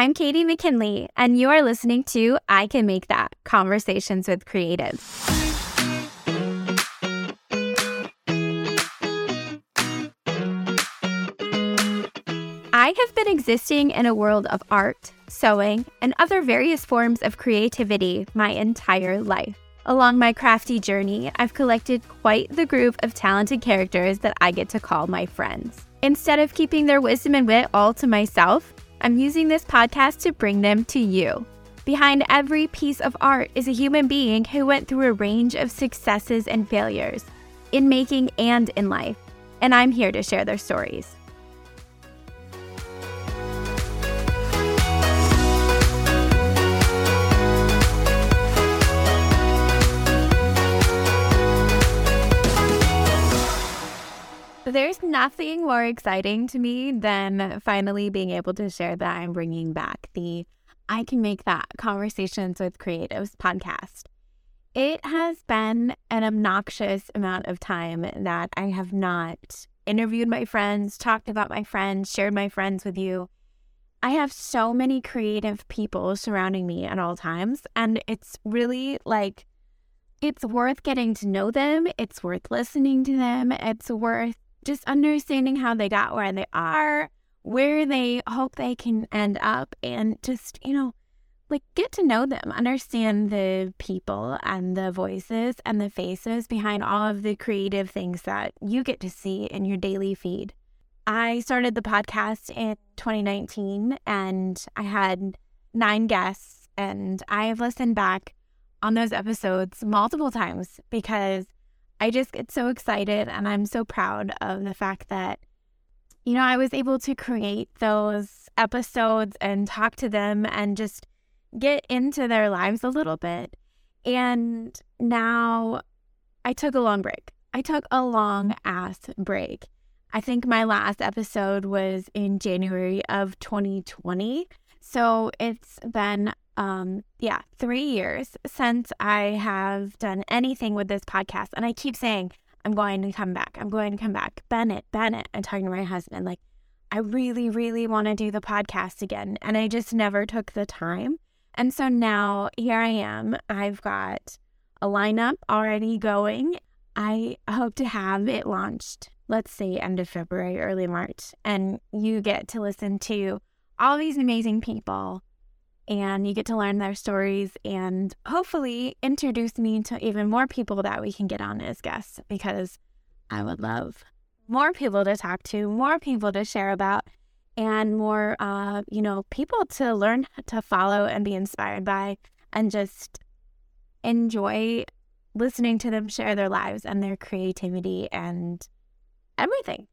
I'm Katie McKinley, and you are listening to I Can Make That Conversations with Creatives. I have been existing in a world of art, sewing, and other various forms of creativity my entire life. Along my crafty journey, I've collected quite the group of talented characters that I get to call my friends. Instead of keeping their wisdom and wit all to myself, I'm using this podcast to bring them to you. Behind every piece of art is a human being who went through a range of successes and failures in making and in life, and I'm here to share their stories. There's nothing more exciting to me than finally being able to share that I'm bringing back the I Can Make That Conversations with Creatives podcast. It has been an obnoxious amount of time that I have not interviewed my friends, talked about my friends, shared my friends with you. I have so many creative people surrounding me at all times, and it's really like it's worth getting to know them. It's worth listening to them. It's worth just understanding how they got where they are, where they hope they can end up, and just, you know, like get to know them, understand the people and the voices and the faces behind all of the creative things that you get to see in your daily feed. I started the podcast in 2019 and I had nine guests, and I have listened back on those episodes multiple times because I just get so excited and I'm so proud of the fact that, you know, I was able to create those episodes and talk to them and just get into their lives a little bit. And now I took a long break. I took a long ass break. I think my last episode was in January of 2020. So it's been um, yeah, three years since I have done anything with this podcast. And I keep saying, I'm going to come back. I'm going to come back. Bennett, Bennett. I'm talking to my husband, like, I really, really want to do the podcast again. And I just never took the time. And so now here I am. I've got a lineup already going. I hope to have it launched, let's say end of February, early March. And you get to listen to all these amazing people and you get to learn their stories and hopefully introduce me to even more people that we can get on as guests because I would love more people to talk to, more people to share about, and more, uh, you know, people to learn to follow and be inspired by and just enjoy listening to them share their lives and their creativity and everything.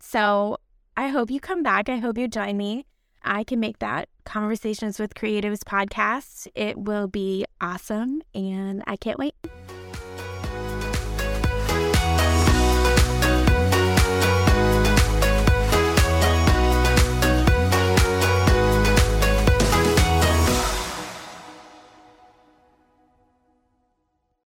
So I hope you come back. I hope you join me. I can make that Conversations with Creatives podcast. It will be awesome, and I can't wait.